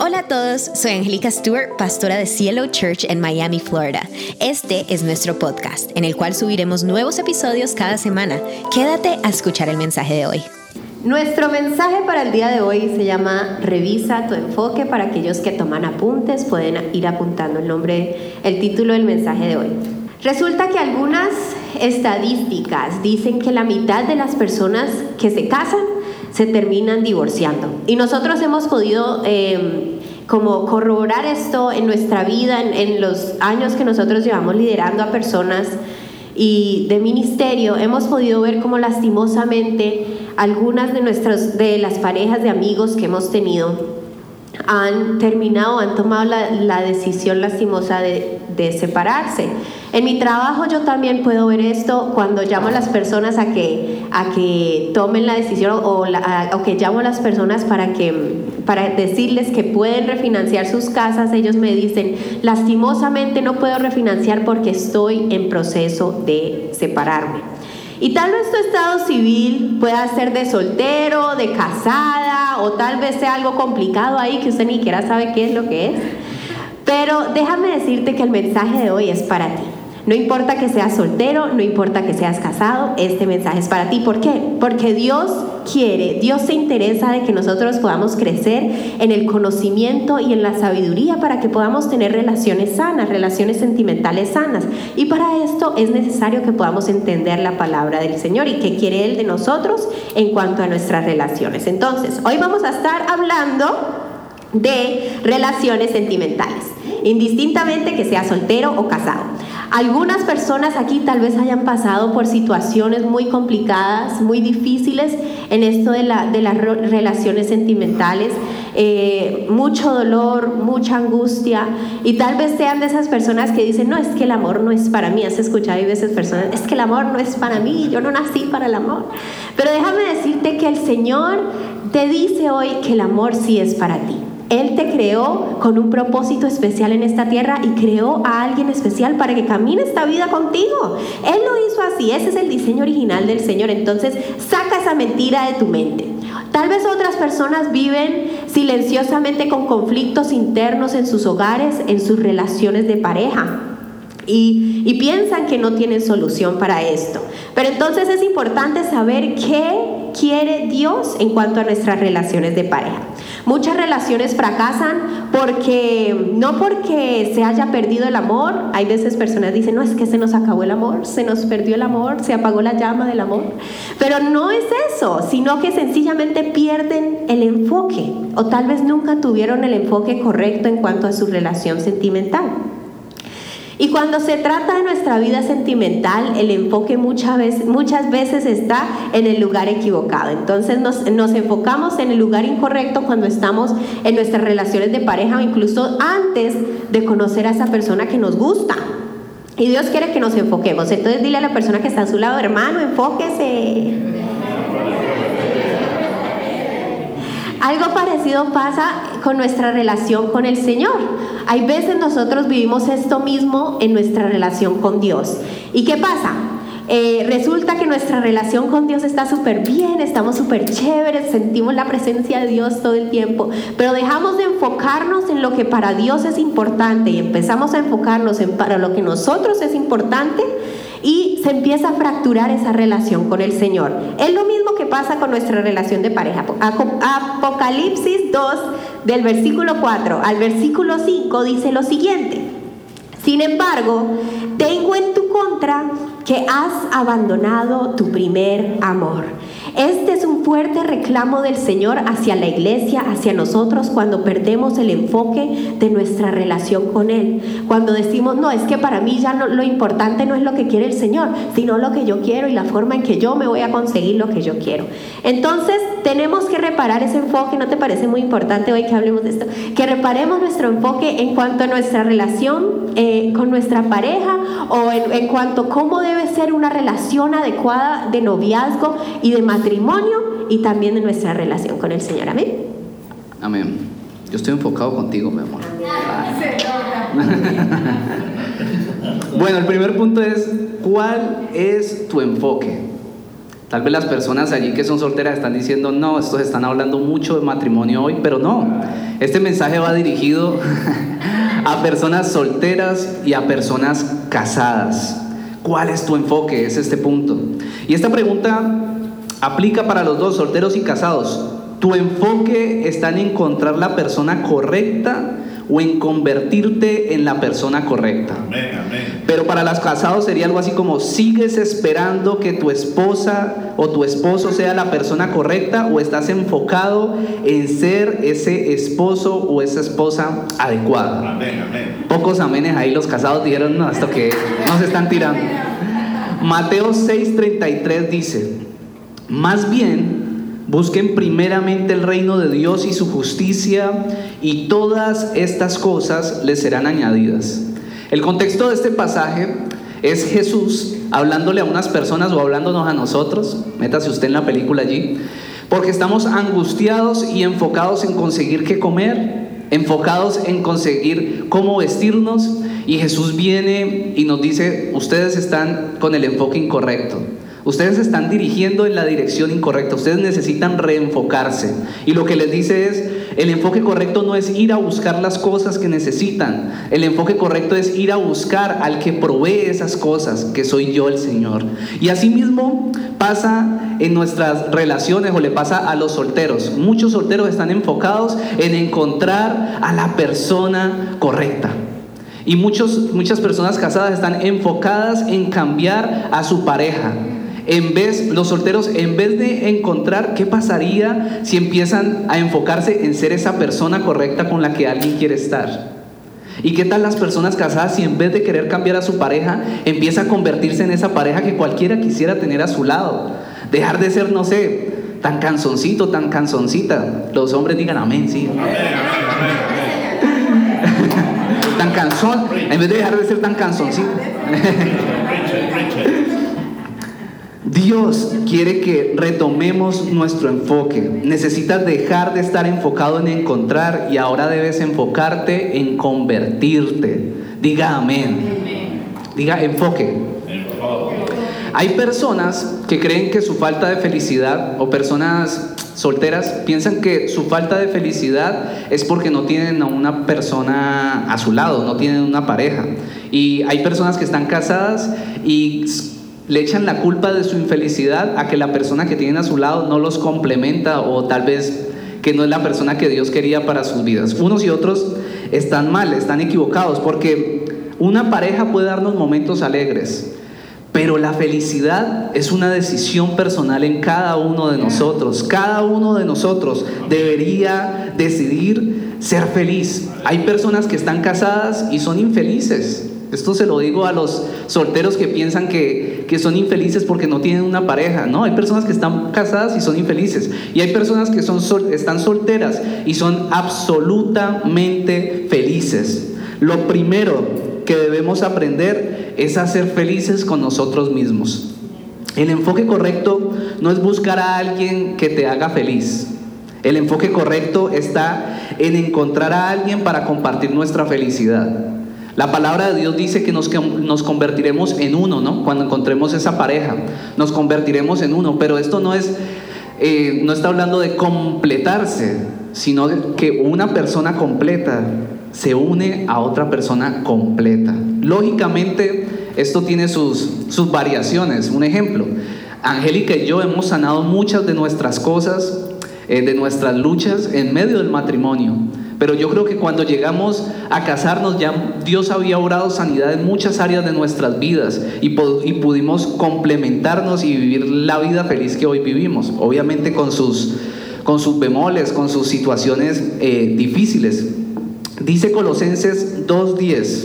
Hola a todos, soy Angélica Stewart, pastora de Cielo Church en Miami, Florida. Este es nuestro podcast, en el cual subiremos nuevos episodios cada semana. Quédate a escuchar el mensaje de hoy. Nuestro mensaje para el día de hoy se llama Revisa tu enfoque. Para aquellos que toman apuntes, pueden ir apuntando el nombre, el título del mensaje de hoy. Resulta que algunas estadísticas dicen que la mitad de las personas que se casan se terminan divorciando. Y nosotros hemos podido eh, como corroborar esto en nuestra vida, en, en los años que nosotros llevamos liderando a personas y de ministerio, hemos podido ver cómo lastimosamente algunas de nuestras de las parejas de amigos que hemos tenido han terminado, han tomado la, la decisión lastimosa de, de, separarse. En mi trabajo yo también puedo ver esto cuando llamo a las personas a que, a que tomen la decisión o, que llamo a las personas para, que, para decirles que pueden refinanciar sus casas. Ellos me dicen, lastimosamente no puedo refinanciar porque estoy en proceso de separarme. Y tal vez tu estado civil pueda ser de soltero, de casada, o tal vez sea algo complicado ahí que usted ni siquiera sabe qué es lo que es. Pero déjame decirte que el mensaje de hoy es para ti. No importa que seas soltero, no importa que seas casado, este mensaje es para ti. ¿Por qué? Porque Dios quiere, Dios se interesa de que nosotros podamos crecer en el conocimiento y en la sabiduría para que podamos tener relaciones sanas, relaciones sentimentales sanas. Y para esto es necesario que podamos entender la palabra del Señor y qué quiere Él de nosotros en cuanto a nuestras relaciones. Entonces, hoy vamos a estar hablando de relaciones sentimentales, indistintamente que sea soltero o casado. Algunas personas aquí tal vez hayan pasado por situaciones muy complicadas, muy difíciles en esto de, la, de las relaciones sentimentales, eh, mucho dolor, mucha angustia, y tal vez sean de esas personas que dicen, no, es que el amor no es para mí. Has escuchado a veces personas, es que el amor no es para mí, yo no nací para el amor. Pero déjame decirte que el Señor te dice hoy que el amor sí es para ti. Él te creó con un propósito especial en esta tierra y creó a alguien especial para que camine esta vida contigo. Él lo hizo así, ese es el diseño original del Señor. Entonces, saca esa mentira de tu mente. Tal vez otras personas viven silenciosamente con conflictos internos en sus hogares, en sus relaciones de pareja. Y, y, piensan que no tienen solución para esto. Pero entonces es importante saber qué quiere Dios en cuanto a nuestras relaciones de pareja. Muchas relaciones fracasan porque no porque se haya perdido el amor, hay veces personas dicen, no, es que se nos acabó el amor, se nos perdió el amor, se apagó la llama del amor. Pero no es eso, sino que sencillamente pierden el enfoque o tal vez nunca tuvieron el enfoque correcto en cuanto a su relación sentimental. Y cuando se trata de nuestra vida sentimental, el enfoque muchas veces, muchas veces está en el lugar equivocado. Entonces nos, nos, enfocamos en el lugar incorrecto cuando estamos en nuestras relaciones de pareja o incluso antes de conocer a esa persona que nos gusta. Y Dios quiere que nos enfoquemos. Entonces dile a la persona que está a su lado, hermano, enfóquese. Algo parecido pasa con nuestra relación con el Señor. Hay veces nosotros vivimos esto mismo en nuestra relación con Dios. ¿Y qué pasa? Eh, resulta que nuestra relación con Dios está súper bien, estamos súper chéveres, sentimos la presencia de Dios todo el tiempo, pero dejamos de enfocarnos en lo que para Dios es importante y empezamos a enfocarnos en para lo que nosotros es importante y se empieza a fracturar esa relación con el Señor. Es lo mismo que pasa con nuestra relación de pareja. Apocalipsis 2, del versículo 4 al versículo 5, dice lo siguiente. Sin embargo, tengo en tu contra que has abandonado tu primer amor. Este es un fuerte reclamo del Señor hacia la iglesia, hacia nosotros, cuando perdemos el enfoque de nuestra relación con Él. Cuando decimos, no, es que para mí ya lo importante no es lo que quiere el Señor, sino lo que yo quiero y la forma en que yo me voy a conseguir lo que yo quiero. Entonces, tenemos que reparar ese enfoque, ¿no te parece muy importante hoy que hablemos de esto? Que reparemos nuestro enfoque en cuanto a nuestra relación eh, con nuestra pareja o en, en cuanto a cómo debe ser una relación adecuada de noviazgo y de matrimonio y también de nuestra relación con el Señor. Amén. Amén. Yo estoy enfocado contigo, mi amor. bueno, el primer punto es, ¿cuál es tu enfoque? Tal vez las personas allí que son solteras están diciendo, no, estos están hablando mucho de matrimonio hoy, pero no. Este mensaje va dirigido a personas solteras y a personas casadas. ¿Cuál es tu enfoque? Es este punto. Y esta pregunta aplica para los dos, solteros y casados. ¿Tu enfoque está en encontrar la persona correcta o en convertirte en la persona correcta. Pero para los casados sería algo así como, ¿sigues esperando que tu esposa o tu esposo sea la persona correcta o estás enfocado en ser ese esposo o esa esposa adecuada? Pocos amenes ahí los casados dijeron, no, esto que nos están tirando. Mateo 6:33 dice, más bien, Busquen primeramente el reino de Dios y su justicia y todas estas cosas les serán añadidas. El contexto de este pasaje es Jesús hablándole a unas personas o hablándonos a nosotros. Métase usted en la película allí. Porque estamos angustiados y enfocados en conseguir qué comer, enfocados en conseguir cómo vestirnos. Y Jesús viene y nos dice, ustedes están con el enfoque incorrecto. Ustedes se están dirigiendo en la dirección incorrecta. Ustedes necesitan reenfocarse. Y lo que les dice es, el enfoque correcto no es ir a buscar las cosas que necesitan. El enfoque correcto es ir a buscar al que provee esas cosas, que soy yo el Señor. Y asimismo pasa en nuestras relaciones o le pasa a los solteros. Muchos solteros están enfocados en encontrar a la persona correcta. Y muchos, muchas personas casadas están enfocadas en cambiar a su pareja en vez, los solteros, en vez de encontrar qué pasaría si empiezan a enfocarse en ser esa persona correcta con la que alguien quiere estar. ¿Y qué tal las personas casadas si en vez de querer cambiar a su pareja, empieza a convertirse en esa pareja que cualquiera quisiera tener a su lado? Dejar de ser, no sé, tan canzoncito, tan canzoncita. Los hombres digan amén, sí. tan cansón, en vez de dejar de ser tan canzoncito. Dios quiere que retomemos nuestro enfoque. Necesitas dejar de estar enfocado en encontrar y ahora debes enfocarte en convertirte. Diga amén. Diga enfoque. Hay personas que creen que su falta de felicidad o personas solteras piensan que su falta de felicidad es porque no tienen a una persona a su lado, no tienen una pareja. Y hay personas que están casadas y le echan la culpa de su infelicidad a que la persona que tienen a su lado no los complementa o tal vez que no es la persona que Dios quería para sus vidas. Unos y otros están mal, están equivocados, porque una pareja puede darnos momentos alegres, pero la felicidad es una decisión personal en cada uno de nosotros. Cada uno de nosotros debería decidir ser feliz. Hay personas que están casadas y son infelices. Esto se lo digo a los solteros que piensan que, son infelices porque no tienen una pareja. No, hay personas que están casadas y son infelices. Y hay personas que son están solteras y son absolutamente felices. Lo primero que debemos aprender es a ser felices con nosotros mismos. El enfoque correcto no es buscar a alguien que te haga feliz. El enfoque correcto está en encontrar a alguien para compartir nuestra felicidad. La palabra de Dios dice que nos, convertiremos en uno, ¿no? Cuando encontremos esa pareja, nos convertiremos en uno. Pero esto no es, eh, no está hablando de completarse, sino que una persona completa se une a otra persona completa. Lógicamente, esto tiene sus, sus variaciones. Un ejemplo, Angélica y yo hemos sanado muchas de nuestras cosas, eh, de nuestras luchas en medio del matrimonio. Pero yo creo que cuando llegamos a casarnos ya Dios había obrado sanidad en muchas áreas de nuestras vidas y, pudimos complementarnos y vivir la vida feliz que hoy vivimos. Obviamente con sus, con sus bemoles, con sus situaciones eh, difíciles. Dice Colosenses 2.10,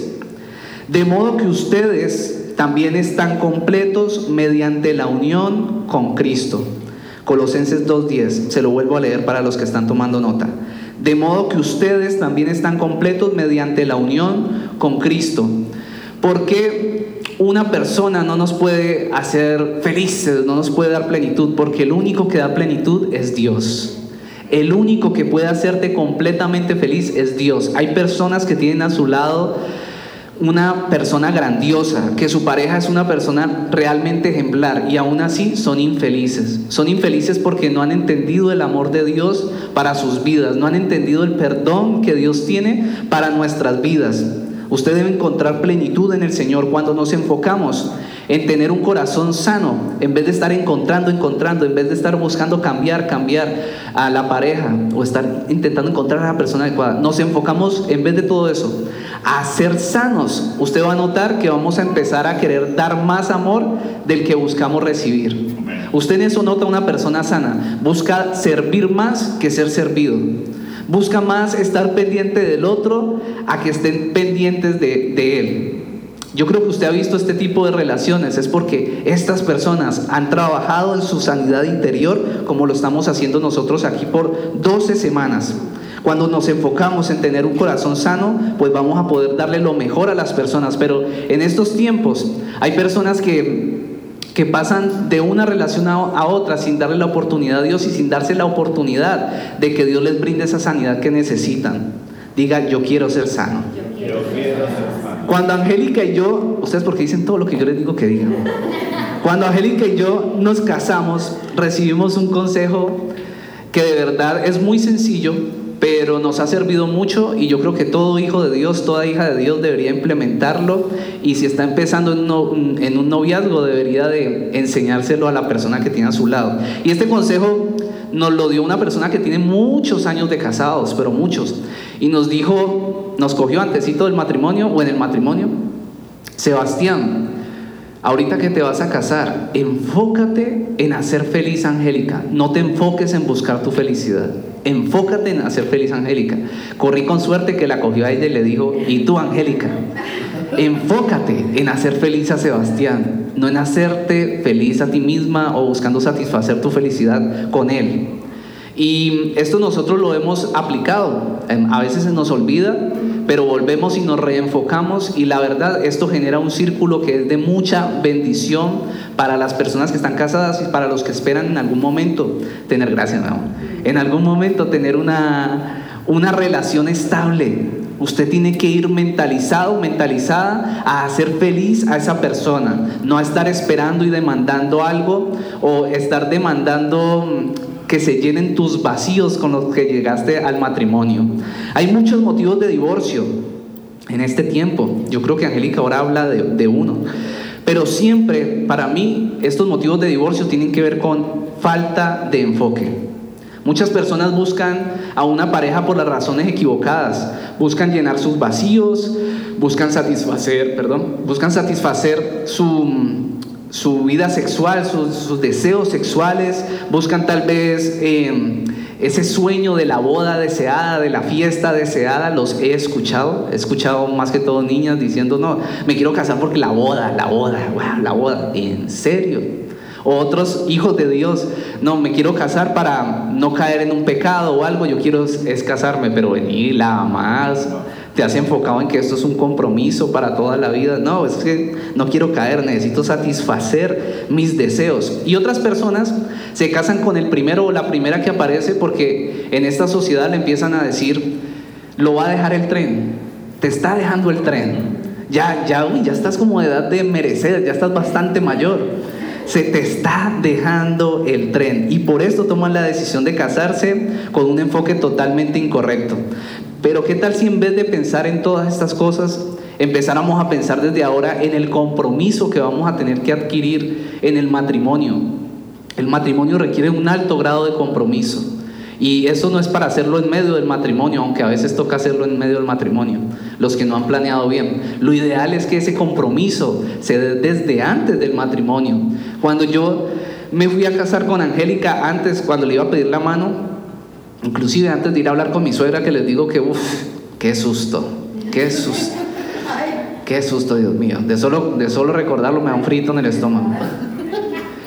de modo que ustedes también están completos mediante la unión con Cristo. Colosenses 2.10, se lo vuelvo a leer para los que están tomando nota de modo que ustedes también están completos mediante la unión con Cristo. Porque una persona no nos puede hacer felices, no nos puede dar plenitud, porque el único que da plenitud es Dios. El único que puede hacerte completamente feliz es Dios. Hay personas que tienen a su lado una persona grandiosa, que su pareja es una persona realmente ejemplar y aún así son infelices. Son infelices porque no han entendido el amor de Dios para sus vidas, no han entendido el perdón que Dios tiene para nuestras vidas. Usted debe encontrar plenitud en el Señor cuando nos enfocamos en tener un corazón sano, en vez de estar encontrando, encontrando, en vez de estar buscando cambiar, cambiar a la pareja o estar intentando encontrar a la persona adecuada. Nos enfocamos, en vez de todo eso, a ser sanos. Usted va a notar que vamos a empezar a querer dar más amor del que buscamos recibir. Usted en eso nota una persona sana. Busca servir más que ser servido. Busca más estar pendiente del otro a que estén pendientes de, de él. Yo creo que usted ha visto este tipo de relaciones, es porque estas personas han trabajado en su sanidad interior como lo estamos haciendo nosotros aquí por 12 semanas. Cuando nos enfocamos en tener un corazón sano, pues vamos a poder darle lo mejor a las personas. Pero en estos tiempos hay personas que, que pasan de una relación a, otra sin darle la oportunidad a Dios y sin darse la oportunidad de que Dios les brinde esa sanidad que necesitan. Diga, yo quiero ser sano. Cuando Angélica y yo, ustedes porque dicen todo lo que yo les digo que digan. Cuando Angélica y yo nos casamos, recibimos un consejo que de verdad es muy sencillo, pero nos ha servido mucho y yo creo que todo hijo de Dios, toda hija de Dios debería implementarlo y si está empezando en, un noviazgo debería de enseñárselo a la persona que tiene a su lado. Y este consejo nos lo dio una persona que tiene muchos años de casados, pero muchos, y nos dijo, nos cogió antesito del matrimonio o en el matrimonio, Sebastián, ahorita que te vas a casar, enfócate en hacer feliz Angélica, no te enfoques en buscar tu felicidad. Enfócate en hacer feliz Angélica. Corrí con suerte que la cogió a ella y le dijo, ¿y tú, Angélica? Enfócate en hacer feliz a Sebastián, no en hacerte feliz a ti misma o buscando satisfacer tu felicidad con él. Y esto nosotros lo hemos aplicado. A veces se nos olvida, pero volvemos y nos reenfocamos y la verdad esto genera un círculo que es de mucha bendición para las personas que están casadas y para los que esperan en algún momento tener, gracias, en algún momento tener una, una relación estable, Usted tiene que ir mentalizado, mentalizada a hacer feliz a esa persona, no a estar esperando y demandando algo o estar demandando que se llenen tus vacíos con los que llegaste al matrimonio. Hay muchos motivos de divorcio en este tiempo. Yo creo que Angélica ahora habla de, de uno. Pero siempre, para mí, estos motivos de divorcio tienen que ver con falta de enfoque. Muchas personas buscan a una pareja por las razones equivocadas. Buscan llenar sus vacíos, buscan satisfacer, perdón, buscan satisfacer su, su vida sexual, sus, deseos sexuales, buscan tal vez em, ese sueño de la boda deseada, de la fiesta deseada, los he escuchado, he escuchado más que todo niñas diciendo, no, me quiero casar porque la boda, la boda, la boda, ¿en serio? otros hijos de Dios, no, me quiero casar para no caer en un pecado o algo, yo quiero es, casarme, pero venir, la más, te has enfocado en que esto es un compromiso para toda la vida. No, es que no quiero caer, necesito satisfacer mis deseos. Y otras personas se casan con el primero o la primera que aparece porque en esta sociedad le empiezan a decir, lo va a dejar el tren, te está dejando el tren. Ya, ya, uy, ya estás como de edad de merecer, ya estás bastante mayor se te está dejando el tren y por esto toman la decisión de casarse con un enfoque totalmente incorrecto. Pero ¿qué tal si en vez de pensar en todas estas cosas, empezáramos a pensar desde ahora en el compromiso que vamos a tener que adquirir en el matrimonio? El matrimonio requiere un alto grado de compromiso. Y eso no es para hacerlo en medio del matrimonio, aunque a veces toca hacerlo en medio del matrimonio, los que no han planeado bien. Lo ideal es que ese compromiso se dé desde antes del matrimonio. Cuando yo me fui a casar con Angélica, antes, cuando le iba a pedir la mano, inclusive antes de ir a hablar con mi suegra, que les digo que, uff, qué susto, qué susto. Qué susto, Dios mío. De solo, de solo recordarlo me da un frito en el estómago.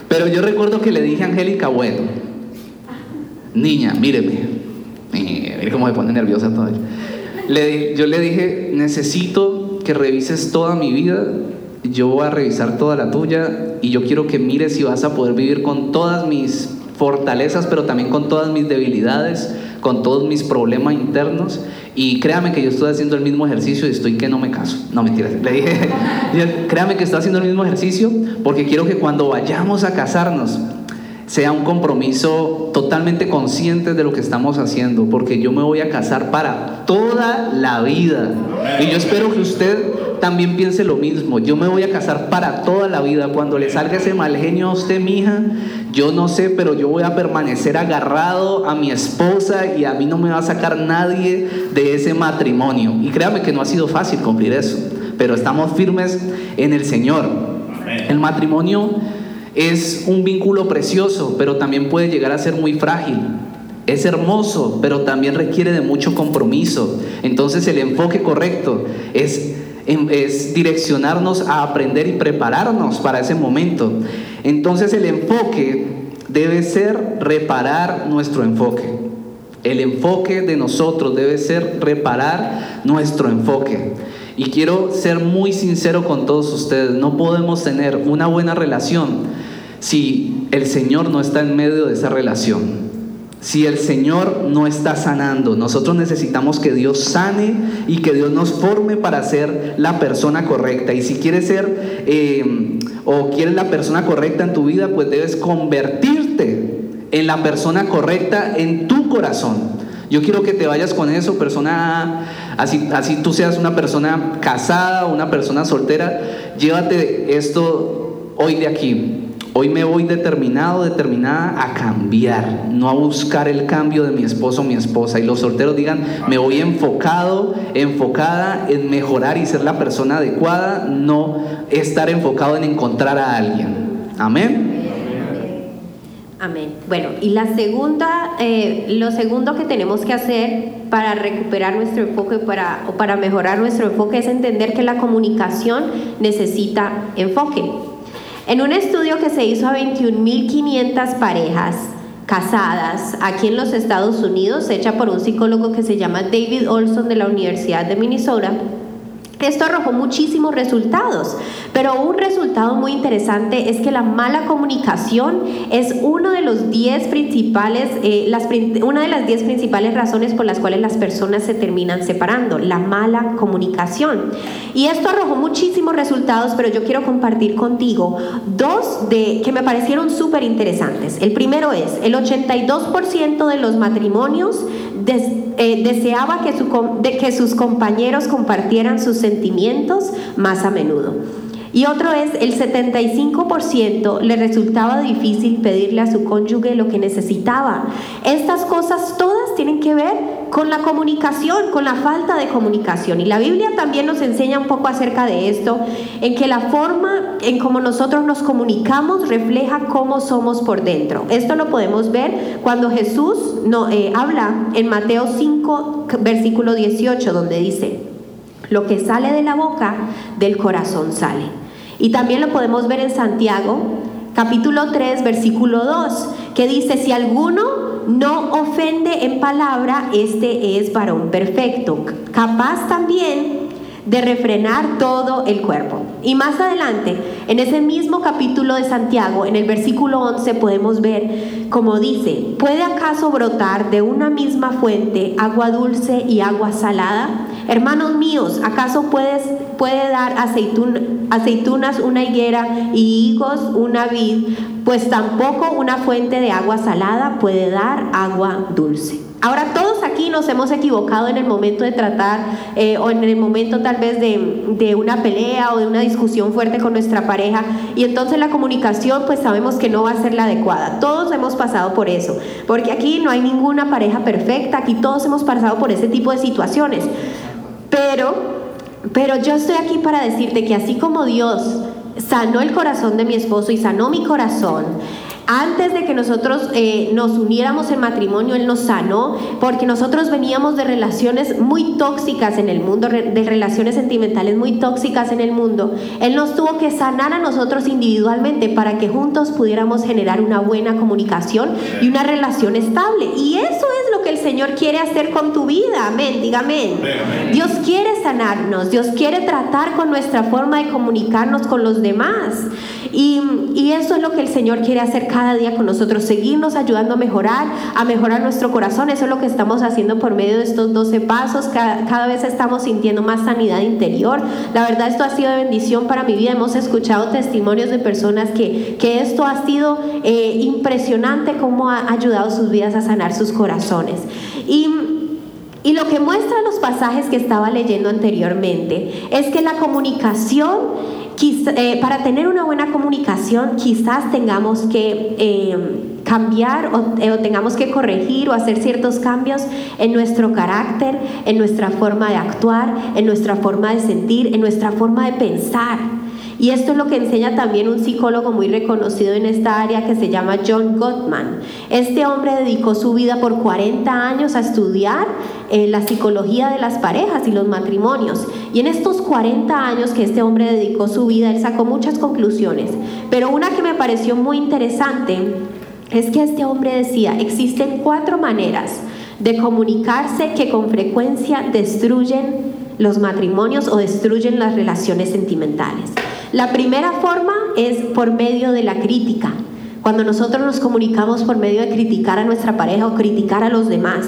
Pero yo recuerdo que le dije a Angélica, bueno, niña, míreme. Mire cómo me pone nerviosa todavía. Yo le dije, necesito que revises toda mi vida, yo voy a revisar toda la tuya y yo quiero que mires si vas a poder vivir con todas mis fortalezas, pero también con todas mis debilidades, con todos mis problemas internos y créame que yo estoy haciendo el mismo ejercicio y estoy que no me caso. No, mentiras. Le dije, créame que estoy haciendo el mismo ejercicio porque quiero que cuando vayamos a casarnos sea un compromiso totalmente consciente de lo que estamos haciendo, porque yo me voy a casar para toda la vida. Y yo espero que usted también piense lo mismo. Yo me voy a casar para toda la vida. Cuando le salga ese mal genio a usted, mija, yo no sé, pero yo voy a permanecer agarrado a mi esposa y a mí no me va a sacar nadie de ese matrimonio. Y créame que no ha sido fácil cumplir eso, pero estamos firmes en el Señor. El matrimonio es un vínculo precioso, pero también puede llegar a ser muy frágil. Es hermoso, pero también requiere de mucho compromiso. Entonces el enfoque correcto es, es direccionarnos a aprender y prepararnos para ese momento. Entonces el enfoque debe ser reparar nuestro enfoque. El enfoque de nosotros debe ser reparar nuestro enfoque. Y quiero ser muy sincero con todos ustedes, no podemos tener una buena relación si el Señor no está en medio de esa relación. Si el Señor no está sanando, nosotros necesitamos que Dios sane y que Dios nos forme para ser la persona correcta. Y si quieres ser eh, o quieres la persona correcta en tu vida, pues debes convertirte en la persona correcta en tu corazón. Yo quiero que te vayas con eso, persona, así, así tú seas una persona casada, una persona soltera, llévate esto hoy de aquí. Hoy me voy determinado, determinada a cambiar, no a buscar el cambio de mi esposo o mi esposa. Y los solteros digan, me voy enfocado, enfocada en mejorar y ser la persona adecuada, no estar enfocado en encontrar a alguien. Amén. Amén. Bueno, y la segunda, eh, lo segundo que tenemos que hacer para recuperar nuestro enfoque para, o para mejorar nuestro enfoque es entender que la comunicación necesita enfoque. En un estudio que se hizo a 21.500 parejas casadas aquí en los Estados Unidos, hecha por un psicólogo que se llama David Olson de la Universidad de Minnesota, esto arrojó muchísimos resultados, pero un resultado muy interesante es que la mala comunicación es uno de los diez principales, eh, una de las 10 principales razones por las cuales las personas se terminan separando, la mala comunicación. Y esto arrojó muchísimos resultados, pero yo quiero compartir contigo dos de, que me parecieron súper interesantes. El primero es, el 82% de los matrimonios eh, deseaba que, su, de, que sus compañeros compartieran sus sentimientos más a menudo. Y otro es, el 75% le resultaba difícil pedirle a su cónyuge lo que necesitaba. Estas cosas todas tienen que ver con la comunicación, con la falta de comunicación. Y la Biblia también nos enseña un poco acerca de esto, en que la forma en cómo nosotros nos comunicamos refleja cómo somos por dentro. Esto lo podemos ver cuando Jesús no, eh, habla en Mateo 5, versículo 18, donde dice, lo que sale de la boca, del corazón sale. Y también lo podemos ver en Santiago, capítulo 3, versículo 2, que dice, si alguno no ofende en palabra, este es varón perfecto, capaz también de refrenar todo el cuerpo. Y más adelante, en ese mismo capítulo de Santiago, en el versículo 11, podemos ver como dice, ¿puede acaso brotar de una misma fuente agua dulce y agua salada? Hermanos míos, ¿acaso puedes, puede dar aceitunas una higuera y higos una vid? Pues tampoco una fuente de agua salada puede dar agua dulce. Ahora todos aquí nos hemos equivocado en el momento de tratar eh, o en el momento tal vez de, de, una pelea o de una discusión fuerte con nuestra pareja y entonces la comunicación pues sabemos que no va a ser la adecuada. Todos hemos pasado por eso, porque aquí no hay ninguna pareja perfecta, aquí todos hemos pasado por ese tipo de situaciones. Pero, pero yo estoy aquí para decirte que así como Dios sanó el corazón de mi esposo y sanó mi corazón, antes de que nosotros eh, nos uniéramos en matrimonio, Él nos sanó, porque nosotros veníamos de relaciones muy tóxicas en el mundo, de relaciones sentimentales muy tóxicas en el mundo. Él nos tuvo que sanar a nosotros individualmente para que juntos pudiéramos generar una buena comunicación y una relación estable. Y eso es Señor quiere hacer con tu vida. Amén, dígame. Dios quiere sanarnos, Dios quiere tratar con nuestra forma de comunicarnos con los demás. Y, y, eso es lo que el Señor quiere hacer cada día con nosotros, seguirnos ayudando a mejorar, a mejorar nuestro corazón. Eso es lo que estamos haciendo por medio de estos 12 pasos. Cada, cada vez estamos sintiendo más sanidad interior. La verdad, esto ha sido de bendición para mi vida. Hemos escuchado testimonios de personas que, que esto ha sido eh, impresionante, cómo ha ayudado sus vidas a sanar sus corazones. Y lo que muestran los pasajes que estaba leyendo anteriormente es que la comunicación, eh, para tener una buena comunicación, quizás tengamos que eh, cambiar o, o, tengamos que corregir o hacer ciertos cambios en nuestro carácter, en nuestra forma de actuar, en nuestra forma de sentir, en nuestra forma de pensar. Y esto es lo que enseña también un psicólogo muy reconocido en esta área que se llama John Gottman. Este hombre dedicó su vida por 40 años a estudiar eh, la psicología de las parejas y los matrimonios. Y en estos 40 años que este hombre dedicó su vida, él sacó muchas conclusiones. Pero una que me pareció muy interesante es que este hombre decía, existen cuatro maneras de comunicarse que con frecuencia destruyen los matrimonios o destruyen las relaciones sentimentales. La primera forma es por medio de la crítica. Cuando nosotros nos comunicamos por medio de criticar a nuestra pareja o criticar a los demás.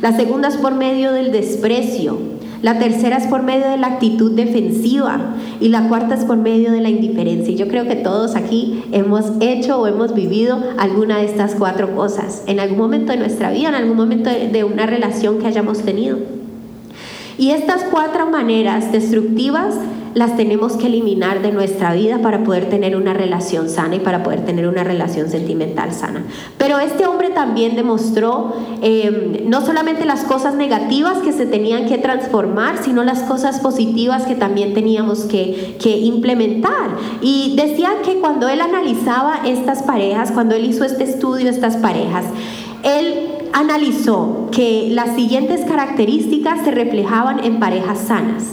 La segunda es por medio del desprecio. La tercera es por medio de la actitud defensiva. Y la cuarta es por medio de la indiferencia. Y yo creo que todos aquí hemos hecho o hemos vivido alguna de estas cuatro cosas. En algún momento de nuestra vida, en algún momento de una relación que hayamos tenido. Y estas cuatro maneras destructivas las tenemos que eliminar de nuestra vida para poder tener una relación sana y para poder tener una relación sentimental sana. Pero este hombre también demostró em, no solamente las cosas negativas que se tenían que transformar, sino las cosas positivas que también teníamos que, que implementar. Y decía que cuando él analizaba estas parejas, cuando él hizo este estudio, estas parejas, él analizó que las siguientes características se reflejaban en parejas sanas.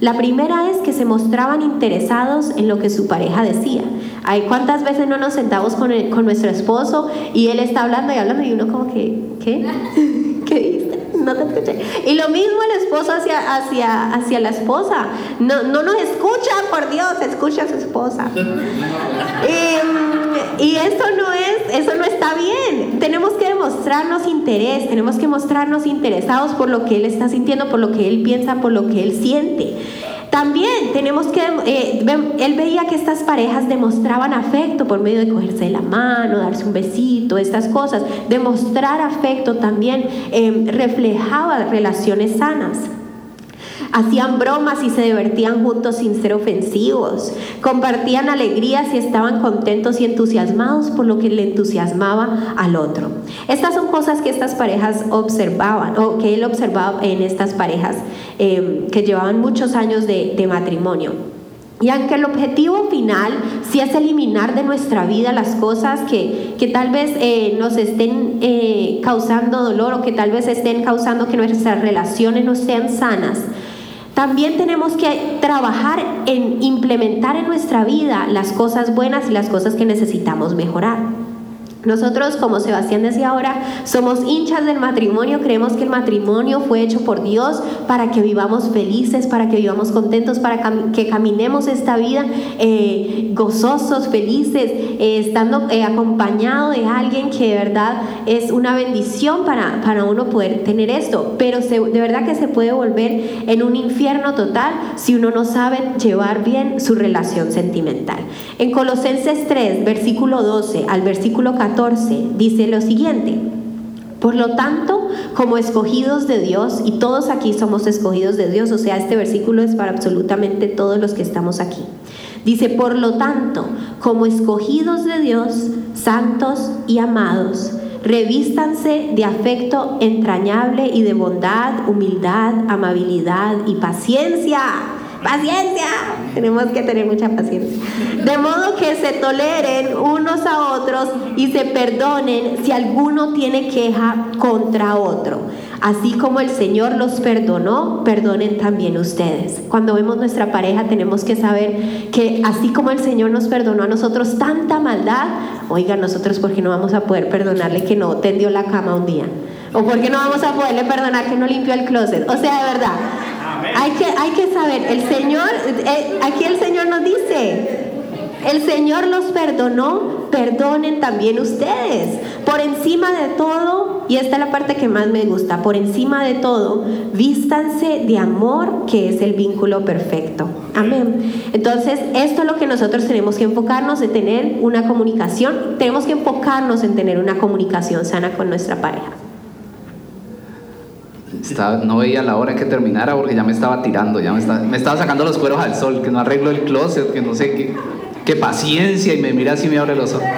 La primera es que se mostraban interesados en lo que su pareja decía. Hay cuántas veces no nos sentamos con, con nuestro esposo y él está hablando y hablando y uno como que, ¿qué? ¿Qué dice? No te escuché. Y lo mismo el esposo hacia, hacia, hacia la esposa. No, no nos escucha, por Dios, escucha a su esposa. Y, y eso no es, eso no está bien. Tenemos que demostrarnos interés, tenemos que mostrarnos interesados por lo que él está sintiendo, por lo que él piensa, por lo que él siente. También tenemos que, eh, él veía que estas parejas demostraban afecto por medio de cogerse la mano, darse un besito, estas cosas. Demostrar afecto también eh, reflejaba relaciones sanas. Hacían bromas y se divertían juntos sin ser ofensivos. Compartían alegrías y estaban contentos y entusiasmados por lo que le entusiasmaba al otro. Estas son cosas que estas parejas observaban o que él observaba en estas parejas em, que llevaban muchos años de, matrimonio. Y aunque el objetivo final sí es eliminar de nuestra vida las cosas que, que tal vez eh, nos estén eh, causando dolor o que tal vez estén causando que nuestras relaciones no sean sanas, también tenemos que trabajar en implementar en nuestra vida las cosas buenas y las cosas que necesitamos mejorar. Nosotros, como Sebastián decía ahora, somos hinchas del matrimonio, creemos que el matrimonio fue hecho por Dios para que vivamos felices, para que vivamos contentos, para que caminemos esta vida eh, gozosos, felices, eh, estando eh, acompañado de alguien que de verdad es una bendición para, para uno poder tener esto. Pero de verdad que se puede volver en un infierno total si uno no sabe llevar bien su relación sentimental. En Colosenses 3, versículo 12 al versículo 14, dice lo siguiente. Por lo tanto, como escogidos de Dios, y todos aquí somos escogidos de Dios, o sea, este versículo es para absolutamente todos los que estamos aquí. Dice, por lo tanto, como escogidos de Dios, santos y amados, revístanse de afecto entrañable y de bondad, humildad, amabilidad y paciencia Paciencia. Tenemos que tener mucha paciencia. De modo que se toleren unos a otros y se perdonen si alguno tiene queja contra otro. Así como el Señor los perdonó, perdonen también ustedes. Cuando vemos nuestra pareja tenemos que saber que así como el Señor nos perdonó a nosotros tanta maldad, oiga, nosotros porque no vamos a poder perdonarle que no tendió la cama un día ¿O por qué no vamos a poderle perdonar que no limpió el closet? O sea, de verdad, hay que, hay que saber, el Señor, eh, aquí el Señor nos dice, el Señor los perdonó, perdonen también ustedes. Por encima de todo, y esta es la parte que más me gusta, por encima de todo, vístanse de amor, que es el vínculo perfecto. Amén. Entonces, esto es lo que nosotros tenemos que enfocarnos de tener una comunicación, tenemos que enfocarnos en tener una comunicación sana con nuestra pareja. No veía la hora en que terminara porque ya me estaba tirando, ya me estaba, me estaba sacando los cueros al sol, que no arreglo el closet, que no sé qué qué paciencia y me mira así y me abre los ojos.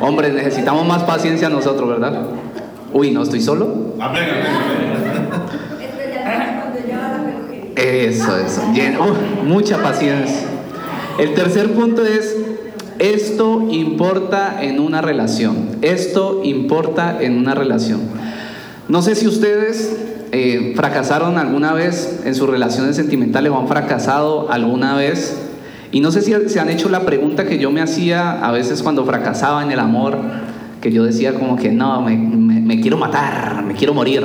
Hombre, necesitamos más paciencia nosotros, ¿verdad? Uy, ¿no estoy solo? Eso, eso. mucha paciencia. El tercer punto es, esto importa en una relación. Esto importa en una relación. No sé si ustedes eh, fracasaron alguna vez en sus relaciones sentimentales o han fracasado alguna vez. Y no sé si se han hecho la pregunta que yo me hacía a veces cuando fracasaba en el amor, que yo decía como que no, me, quiero matar, me quiero morir.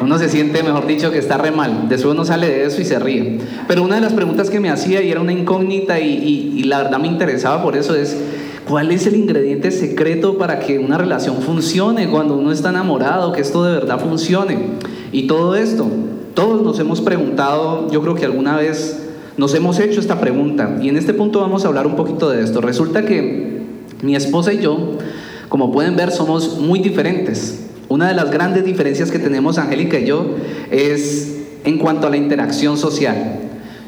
Uno se siente, mejor dicho, que está re mal. Después uno sale de eso y se ríe. Pero una de las preguntas que me hacía y era una incógnita y, y la verdad me interesaba por eso es, ¿Cuál es el ingrediente secreto para que una relación funcione cuando uno está enamorado, que esto de verdad funcione? Y todo esto, todos nos hemos preguntado, yo creo que alguna vez nos hemos hecho esta pregunta y en este punto vamos a hablar un poquito de esto. Resulta que mi esposa y yo, como pueden ver, somos muy diferentes. Una de las grandes diferencias que tenemos Angélica y yo es en cuanto a la interacción social.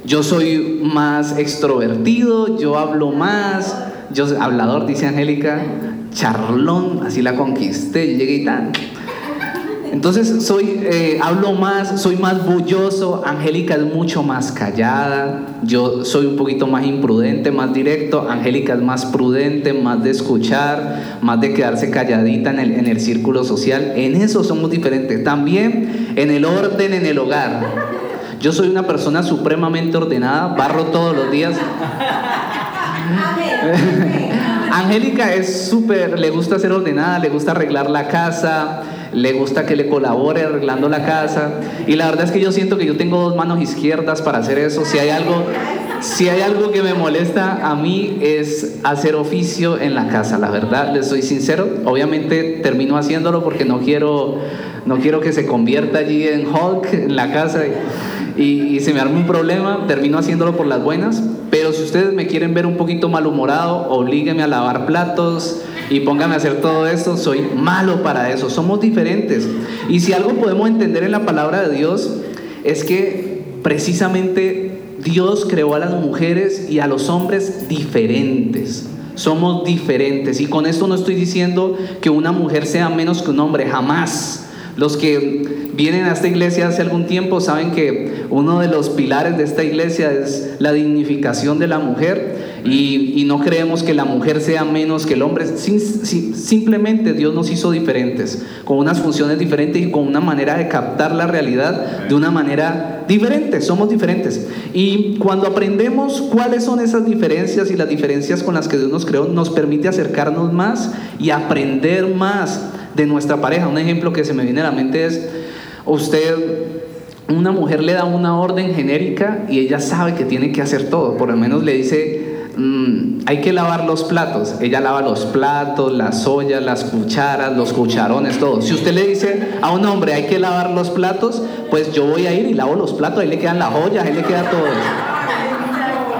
Yo soy más extrovertido, yo hablo más, yo, hablador, dice Angélica, charlón, así la conquisté, llegué y tal. Entonces soy, eh, hablo más, soy más bulloso, Angélica es mucho más callada, yo soy un poquito más imprudente, más directo, Angélica es más prudente, más de escuchar, más de quedarse calladita en el, en el círculo social, en eso somos diferentes, también en el orden en el hogar. Yo soy una persona supremamente ordenada, barro todos los días. Angélica es súper, le gusta ser ordenada, le gusta arreglar la casa, le gusta que le colabore arreglando la casa. Y la verdad es que yo siento que yo tengo dos manos izquierdas para hacer eso. Si hay algo, si hay algo que me molesta a mí es hacer oficio en la casa, la verdad, les soy sincero. Obviamente termino haciéndolo porque no quiero, no quiero que se convierta allí en Hulk en la casa y, se me arme un problema, termino haciéndolo por las buenas. Pero si ustedes me quieren ver un poquito malhumorado, oblíguenme a lavar platos y pónganme a hacer todo esto. Soy malo para eso. Somos diferentes. Y si algo podemos entender en la palabra de Dios es que precisamente Dios creó a las mujeres y a los hombres diferentes. Somos diferentes. Y con esto no estoy diciendo que una mujer sea menos que un hombre, jamás. Los que vienen a esta iglesia hace algún tiempo saben que uno de los pilares de esta iglesia es la dignificación de la mujer y, no creemos que la mujer sea menos que el hombre. simplemente Dios nos hizo diferentes, con unas funciones diferentes y con una manera de captar la realidad de una manera diferente. Somos diferentes. Y cuando aprendemos cuáles son esas diferencias y las diferencias con las que Dios nos creó, nos permite acercarnos más y aprender más de nuestra pareja. Un ejemplo que se me viene a la mente es, usted, una mujer le da una orden genérica y ella sabe que tiene que hacer todo, por lo menos le dice, mm, hay que lavar los platos, ella lava los platos, las ollas, las cucharas, los cucharones, todo. Si usted le dice a un hombre, hay que lavar los platos, pues yo voy a ir y lavo los platos, ahí le quedan las ollas, ahí le queda todo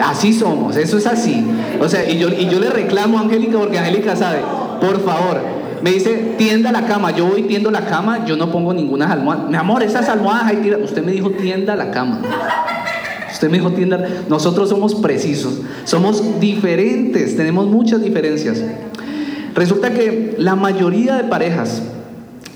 Así somos, eso es así. O sea, y yo, y yo le reclamo a Angélica porque Angélica sabe, por favor, me dice, tienda la cama. Yo voy tiendo la cama, yo no pongo ninguna almohada. Mi amor, esas almohadas ahí tira. Usted me dijo, tienda la cama. Usted me dijo, tienda. Nosotros somos precisos, somos diferentes, tenemos muchas diferencias. Resulta que la mayoría de parejas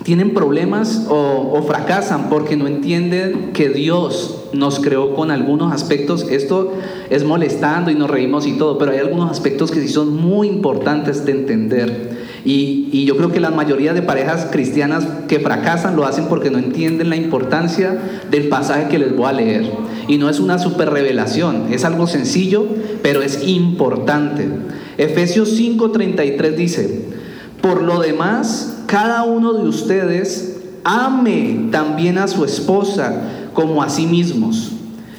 tienen problemas o, o, fracasan porque no entienden que Dios nos creó con algunos aspectos. Esto es molestando y nos reímos y todo, pero hay algunos aspectos que sí son muy importantes de entender. Y, yo creo que la mayoría de parejas cristianas que fracasan lo hacen porque no entienden la importancia del pasaje que les voy a leer. Y no es una super revelación, es algo sencillo, pero es importante. Efesios 5:33 dice, Por lo demás, cada uno de ustedes ame también a su esposa como a sí mismos.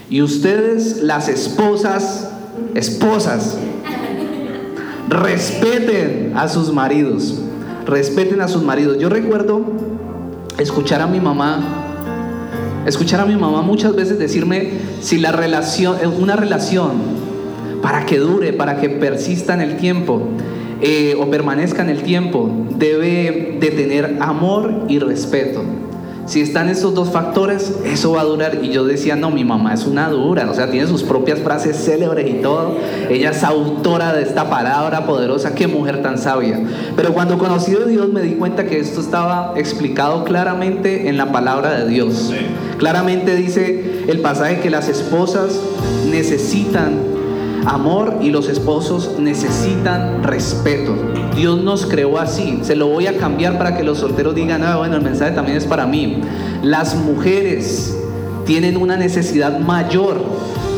Y ustedes, las esposas, esposas, respeten a sus maridos. Respeten a sus maridos. Yo recuerdo escuchar a mi mamá, escuchar a mi mamá muchas veces decirme si la relación, una relación, para que dure, para que persista en el tiempo, eh, o permanezca en el tiempo, debe de tener amor y respeto. Si están estos dos factores, eso va a durar. Y yo decía, no, mi mamá es una dura, o sea, tiene sus propias frases célebres y todo. Ella es autora de esta palabra poderosa, qué mujer tan sabia. Pero cuando conocí a Dios me di cuenta que esto estaba explicado claramente en la palabra de Dios. Claramente dice el pasaje que las esposas necesitan amor y los esposos necesitan respeto. Dios nos creó así. Se lo voy a cambiar para que los solteros digan, ah, bueno, el mensaje también es para mí. Las mujeres tienen una necesidad mayor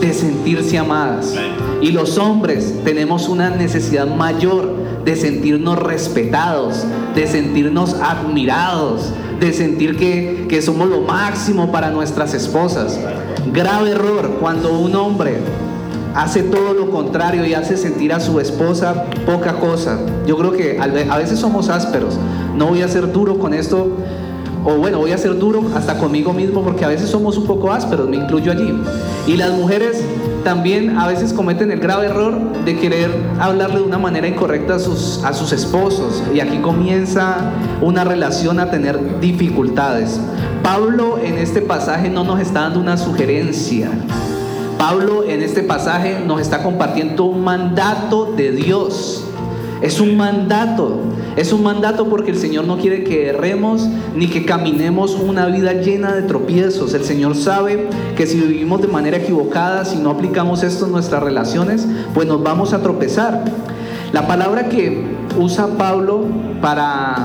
de sentirse amadas. Y los hombres tenemos una necesidad mayor de sentirnos respetados, de sentirnos admirados, de sentir que, que somos lo máximo para nuestras esposas. Grave error cuando un hombre hace todo lo contrario y hace sentir a su esposa poca cosa. Yo creo que a veces somos ásperos. No voy a ser duro con esto, o bueno, voy a ser duro hasta conmigo mismo porque a veces somos un poco ásperos, me incluyo allí. Y las mujeres también a veces cometen el grave error de querer hablarle de una manera incorrecta a sus, a sus esposos. Y aquí comienza una relación a tener dificultades. Pablo en este pasaje no nos está dando una sugerencia, Pablo en este pasaje nos está compartiendo un mandato de Dios. Es un mandato. Es un mandato porque el Señor no quiere que erremos ni que caminemos una vida llena de tropiezos. El Señor sabe que si vivimos de manera equivocada, si no aplicamos esto en nuestras relaciones, pues nos vamos a tropezar. La palabra que usa Pablo para,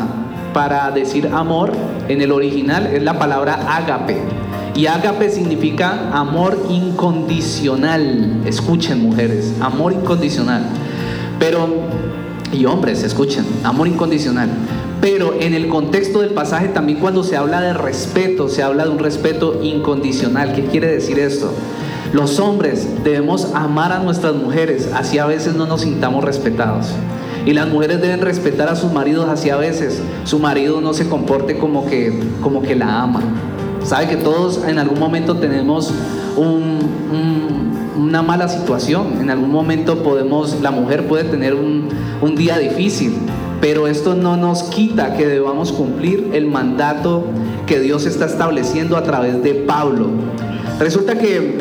para decir amor en el original es la palabra ágape. Y ágape significa amor incondicional. Escuchen mujeres, amor incondicional. Pero, y hombres, escuchen, amor incondicional. Pero en el contexto del pasaje también cuando se habla de respeto, se habla de un respeto incondicional. ¿Qué quiere decir esto? Los hombres debemos amar a nuestras mujeres, así a veces no nos sintamos respetados. Y las mujeres deben respetar a sus maridos, así a veces su marido no se comporte como que, como que la ama. Sabe que todos en algún momento tenemos una mala situación, en algún momento podemos, la mujer puede tener un, un día difícil, pero esto no nos quita que debamos cumplir el mandato que Dios está estableciendo a través de Pablo. Resulta que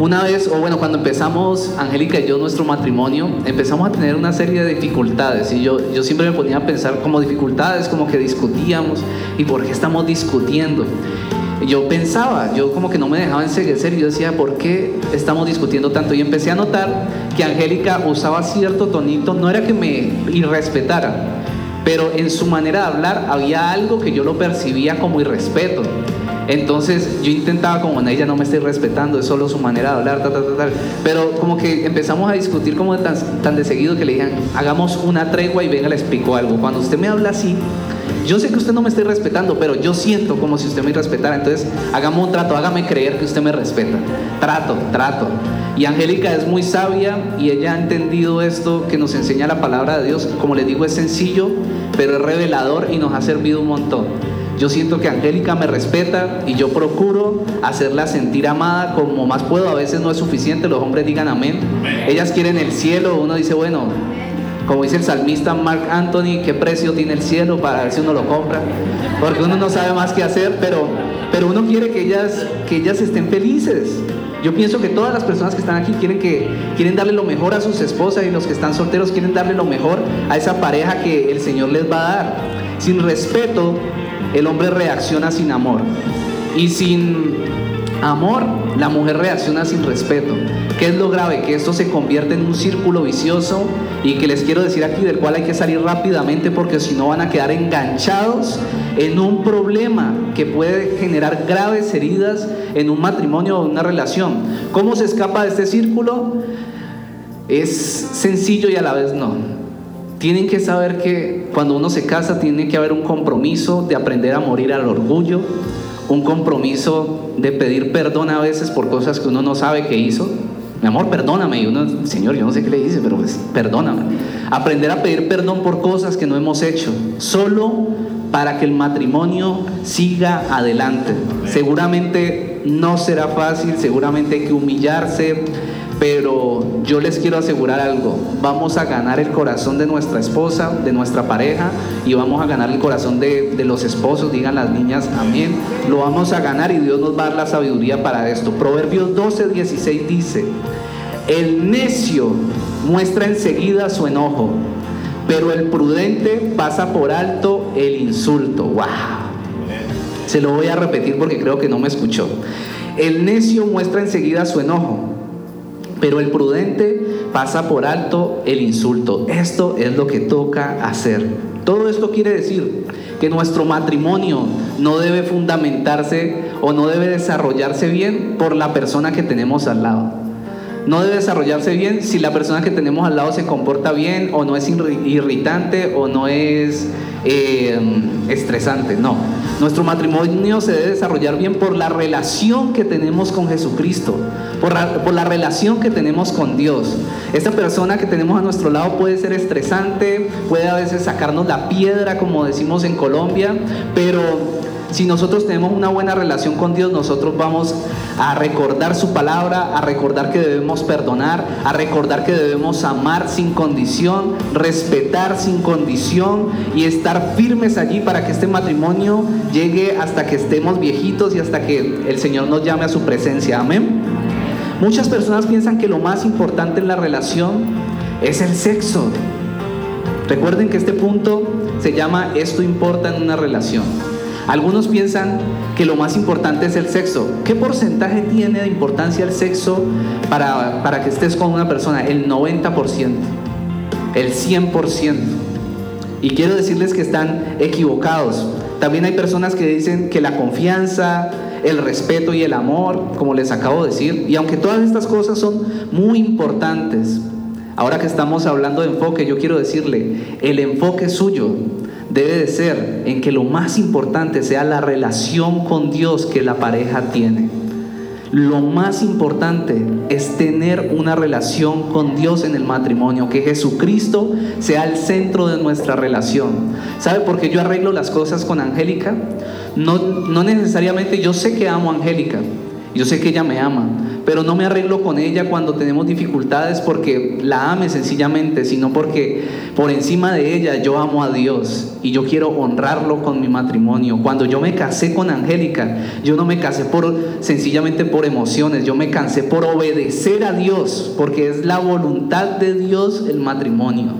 una vez, o bueno, cuando empezamos, Angélica y yo, nuestro matrimonio, empezamos a tener una serie de dificultades. Y yo, yo siempre me ponía a pensar como dificultades, como que discutíamos. ¿Y por qué estamos discutiendo? yo pensaba, yo como que no me dejaba enseguecer y yo decía, ¿por qué estamos discutiendo tanto? Y empecé a notar que Angélica usaba cierto tonito, no era que me irrespetara, pero en su manera de hablar había algo que yo lo percibía como irrespeto. Entonces yo intentaba como, ella no me está respetando, es solo su manera de hablar, tal, tal, tal. Pero como que empezamos a discutir como tan, tan de seguido que le dijeron, hagamos una tregua y venga, le explico algo. Cuando usted me habla así, yo sé que usted no me está respetando, pero yo siento como si usted me respetara. Entonces, hagamos un trato, hágame creer que usted me respeta. Trato, trato. Y Angélica es muy sabia y ella ha entendido esto que nos enseña la palabra de Dios. Como les digo, es sencillo, pero es revelador y nos ha servido un montón. Yo siento que Angélica me respeta y yo procuro hacerla sentir amada como más puedo. A veces no es suficiente, los hombres digan amén. Ellas quieren el cielo, uno dice, bueno, como dice el salmista Mark Anthony, ¿qué precio tiene el cielo para ver si uno lo compra? Porque uno no sabe más qué hacer, pero, pero uno quiere que ellas, que ellas estén felices. Yo pienso que todas las personas que están aquí quieren, que, quieren darle lo mejor a sus esposas y los que están solteros quieren darle lo mejor a esa pareja que el Señor les va a dar. Sin respeto, el hombre reacciona sin amor. Y sin amor, la mujer reacciona sin respeto. ¿Qué es lo grave? Que esto se convierte en un círculo vicioso y que les quiero decir aquí del cual hay que salir rápidamente porque si no van a quedar enganchados en un problema que puede generar graves heridas en un matrimonio o una relación. ¿Cómo se escapa de este círculo? Es sencillo y a la vez no. tienen que saber que cuando uno se casa tiene que haber un compromiso de aprender a morir al orgullo, un compromiso de pedir perdón a veces por cosas que uno no sabe que hizo. Mi amor, perdóname. Y uno, Señor, yo no sé qué le dice, pero pues perdóname. Aprender a pedir perdón por cosas que no hemos hecho, solo para que el matrimonio siga adelante. Seguramente no será fácil, seguramente hay que humillarse, pero yo les quiero asegurar algo, vamos a ganar el corazón de nuestra esposa, de nuestra pareja, y vamos a ganar el corazón de, los esposos, digan las niñas, amén. Lo vamos a ganar y Dios nos va a dar la sabiduría para esto. Proverbios 12, 16 dice, el necio muestra enseguida su enojo, pero el prudente pasa por alto el insulto. ¡Wow! Se lo voy a repetir porque creo que no me escuchó. El necio muestra enseguida su enojo, pero el prudente pasa por alto el insulto. Esto es lo que toca hacer. Todo esto quiere decir que nuestro matrimonio no debe fundamentarse o no debe desarrollarse bien por la persona que tenemos al lado. No debe desarrollarse bien si la persona que tenemos al lado se comporta bien o no es irritante o no es eh, estresante. No. Nuestro matrimonio se debe desarrollar bien por la relación que tenemos con Jesucristo, por la, relación que tenemos con Dios. Esta persona que tenemos a nuestro lado puede ser estresante, puede a veces sacarnos la piedra, como decimos en Colombia, pero si nosotros tenemos una buena relación con Dios, nosotros vamos a recordar su palabra, a recordar que debemos perdonar, a recordar que debemos amar sin condición, respetar sin condición y estar firmes allí para que este matrimonio llegue hasta que estemos viejitos y hasta que el Señor nos llame a su presencia. Amén. Muchas personas piensan que lo más importante en la relación es el sexo. Recuerden que este punto se llama esto importa en una relación. Algunos piensan que lo más importante es el sexo. ¿Qué porcentaje tiene de importancia el sexo para, para que estés con una persona? El 90%, el 100%. Y quiero decirles que están equivocados. También hay personas que dicen que la confianza, el respeto y el amor, como les acabo de decir, y aunque todas estas cosas son muy importantes, ahora que estamos hablando de enfoque, yo quiero decirle, el enfoque suyo debe de ser en que lo más importante sea la relación con Dios que la pareja tiene. Lo más importante es tener una relación con Dios en el matrimonio, que Jesucristo sea el centro de nuestra relación. ¿Sabe por qué yo arreglo las cosas con Angélica? No, no necesariamente yo sé que amo a Angélica, yo sé que ella me ama, pero no me arreglo con ella cuando tenemos dificultades porque la ame sencillamente, sino porque por encima de ella yo amo a Dios y yo quiero honrarlo con mi matrimonio. Cuando yo me casé con Angélica, yo no me casé por sencillamente por emociones, yo me casé por obedecer a Dios, porque es la voluntad de Dios el matrimonio.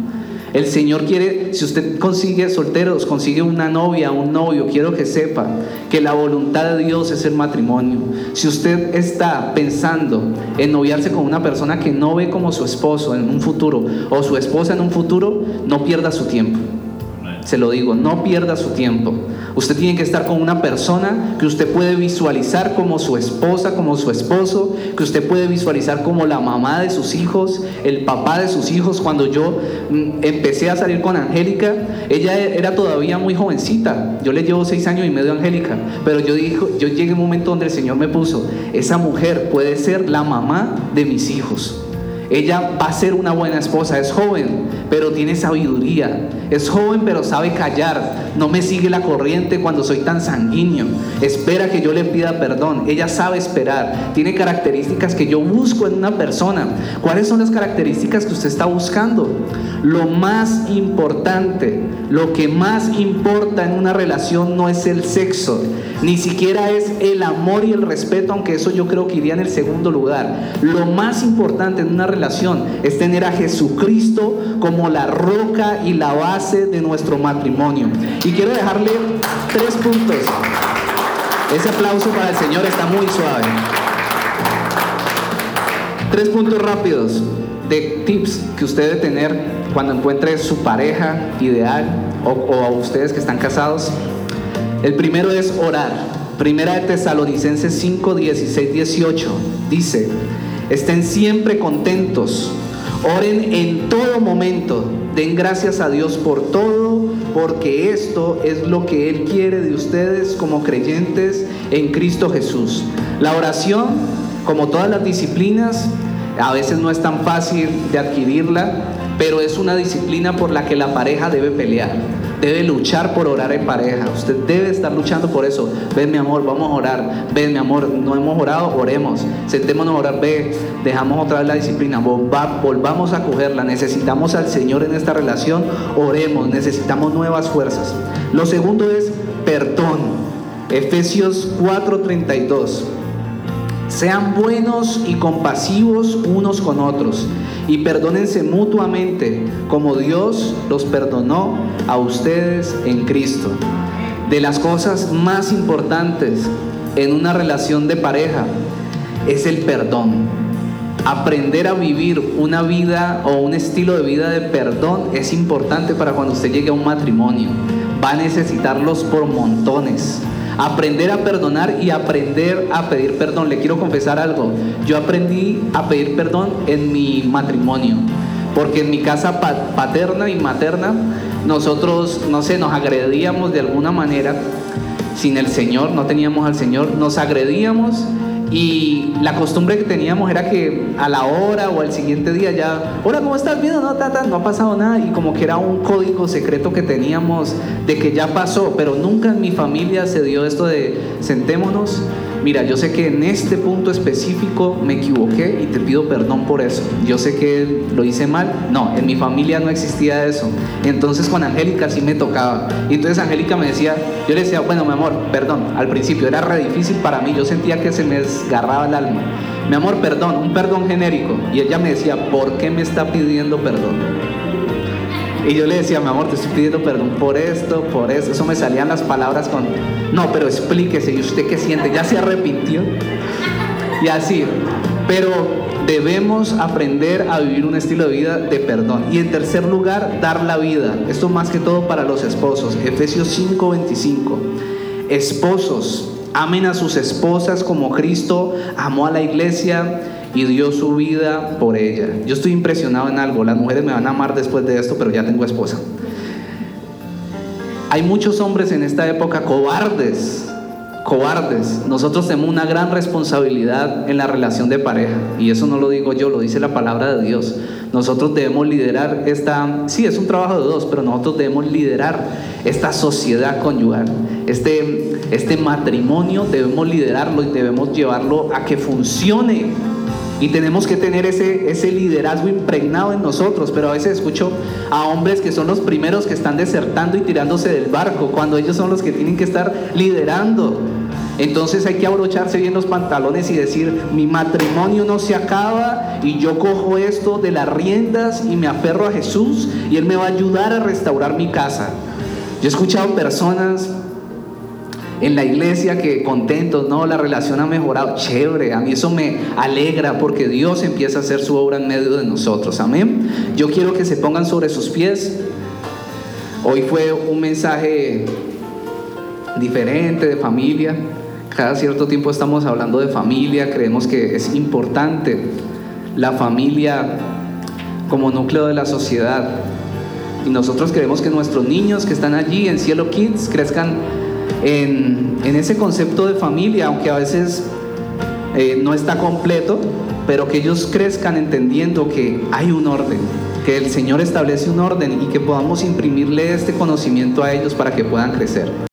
El Señor quiere, si usted consigue solteros, consigue una novia, un novio, quiero que sepa que la voluntad de Dios es el matrimonio. Si usted está pensando en noviarse con una persona que no ve como su esposo en un futuro o su esposa en un futuro, no pierda su tiempo. Se lo digo, no pierda su tiempo. Usted tiene que estar con una persona que usted puede visualizar como su esposa, como su esposo, que usted puede visualizar como la mamá de sus hijos, el papá de sus hijos. Cuando yo mm, empecé a salir con Angélica, ella era todavía muy jovencita. Yo le llevo seis años y medio a Angélica, pero yo, dijo, yo llegué a un momento donde el Señor me puso, esa mujer puede ser la mamá de mis hijos. Ella va a ser una buena esposa, es joven, pero tiene sabiduría. Es joven, pero sabe callar. No me sigue la corriente cuando soy tan sanguíneo. Espera que yo le pida perdón. Ella sabe esperar. Tiene características que yo busco en una persona. ¿Cuáles son las características que usted está buscando? Lo más importante, lo que más importa en una relación no es el sexo, ni siquiera es el amor y el respeto, aunque eso yo creo que iría en el segundo lugar. Lo más importante en una relación es tener a Jesucristo como la roca y la base de nuestro matrimonio. Y quiero dejarle tres puntos. Ese aplauso para el Señor está muy suave. Tres puntos rápidos de tips que usted debe tener cuando encuentre su pareja ideal o, o a ustedes que están casados. El primero es orar. Primera de Tesalonicenses 5, 16, 18 dice, Estén siempre contentos. Oren en todo momento. den gracias a Dios por todo, porque esto es lo que Él quiere de ustedes como creyentes en Cristo Jesús. La oración, como todas las disciplinas, a veces no es tan fácil de adquirirla, pero es una disciplina por la que la pareja debe pelear. Debe luchar por orar en pareja. Usted debe estar luchando por eso. Ven mi amor, vamos a orar. Ven mi amor, no hemos orado, oremos. Sentémonos a orar. Ve, dejamos otra vez la disciplina. volvamos a cogerla. Necesitamos al Señor en esta relación. Oremos. Necesitamos nuevas fuerzas. Lo segundo es perdón. Efesios 4:32. Sean buenos y compasivos unos con otros y perdónense mutuamente como Dios los perdonó a ustedes en Cristo. De las cosas más importantes en una relación de pareja es el perdón. Aprender a vivir una vida o un estilo de vida de perdón es importante para cuando usted llegue a un matrimonio. Va a necesitarlos por montones. Aprender a perdonar y aprender a pedir perdón. Le quiero confesar algo. Yo aprendí a pedir perdón en mi matrimonio. Porque en mi casa paterna y materna, nosotros, no sé, nos agredíamos de alguna manera. Sin el Señor, no teníamos al Señor, nos agredíamos y la costumbre que teníamos era que a la hora o al siguiente día ya, hola, ¿cómo estás? Bien, no, tata, no ha pasado nada. Y como que era un código secreto que teníamos de que ya pasó, pero nunca en mi familia se dio esto de sentémonos mira, yo sé que en este punto específico me equivoqué y te pido perdón por eso. Yo sé que lo hice mal. No, en mi familia no existía eso. Entonces con Angélica sí me tocaba. Y entonces Angélica me decía, yo le decía, bueno, mi amor, perdón. Al principio era re difícil para mí, yo sentía que se me desgarraba el alma. Mi amor, perdón, un perdón genérico. Y ella me decía, ¿por qué me está pidiendo perdón? Y yo le decía, mi amor, te estoy pidiendo perdón por esto, por eso. Eso me salían las palabras con, no, pero explíquese, ¿y usted qué siente? ¿Ya se arrepintió? Y así. Pero debemos aprender a vivir un estilo de vida de perdón. Y en tercer lugar, dar la vida. Esto más que todo para los esposos. Efesios 5:25. Esposos, amen a sus esposas como Cristo amó a la iglesia y dio su vida por ella. Yo estoy impresionado en algo, las mujeres me van a amar después de esto, pero ya tengo esposa. Hay muchos hombres en esta época cobardes, cobardes. Nosotros tenemos una gran responsabilidad en la relación de pareja y eso no lo digo yo, lo dice la palabra de Dios. Nosotros debemos liderar esta, sí, es un trabajo de dos, pero nosotros debemos liderar esta sociedad conyugal, este, este matrimonio debemos liderarlo y debemos llevarlo a que funcione y tenemos que tener ese, ese liderazgo impregnado en nosotros. Pero a veces escucho a hombres que son los primeros que están desertando y tirándose del barco, cuando ellos son los que tienen que estar liderando. Entonces hay que abrocharse bien los pantalones y decir, mi matrimonio no se acaba y yo cojo esto de las riendas y me aferro a Jesús y Él me va a ayudar a restaurar mi casa. Yo he escuchado personas en la iglesia que contentos, no, la relación ha mejorado, chévere, a mí eso me alegra porque Dios empieza a hacer su obra en medio de nosotros, amén. Yo quiero que se pongan sobre sus pies. Hoy fue un mensaje diferente de familia. Cada cierto tiempo estamos hablando de familia, creemos que es importante la familia como núcleo de la sociedad. Y nosotros queremos que nuestros niños que están allí en Cielo Kids crezcan en, ese concepto de familia, aunque a veces eh, no está completo, pero que ellos crezcan entendiendo que hay un orden, que el Señor establece un orden y que podamos imprimirle este conocimiento a ellos para que puedan crecer.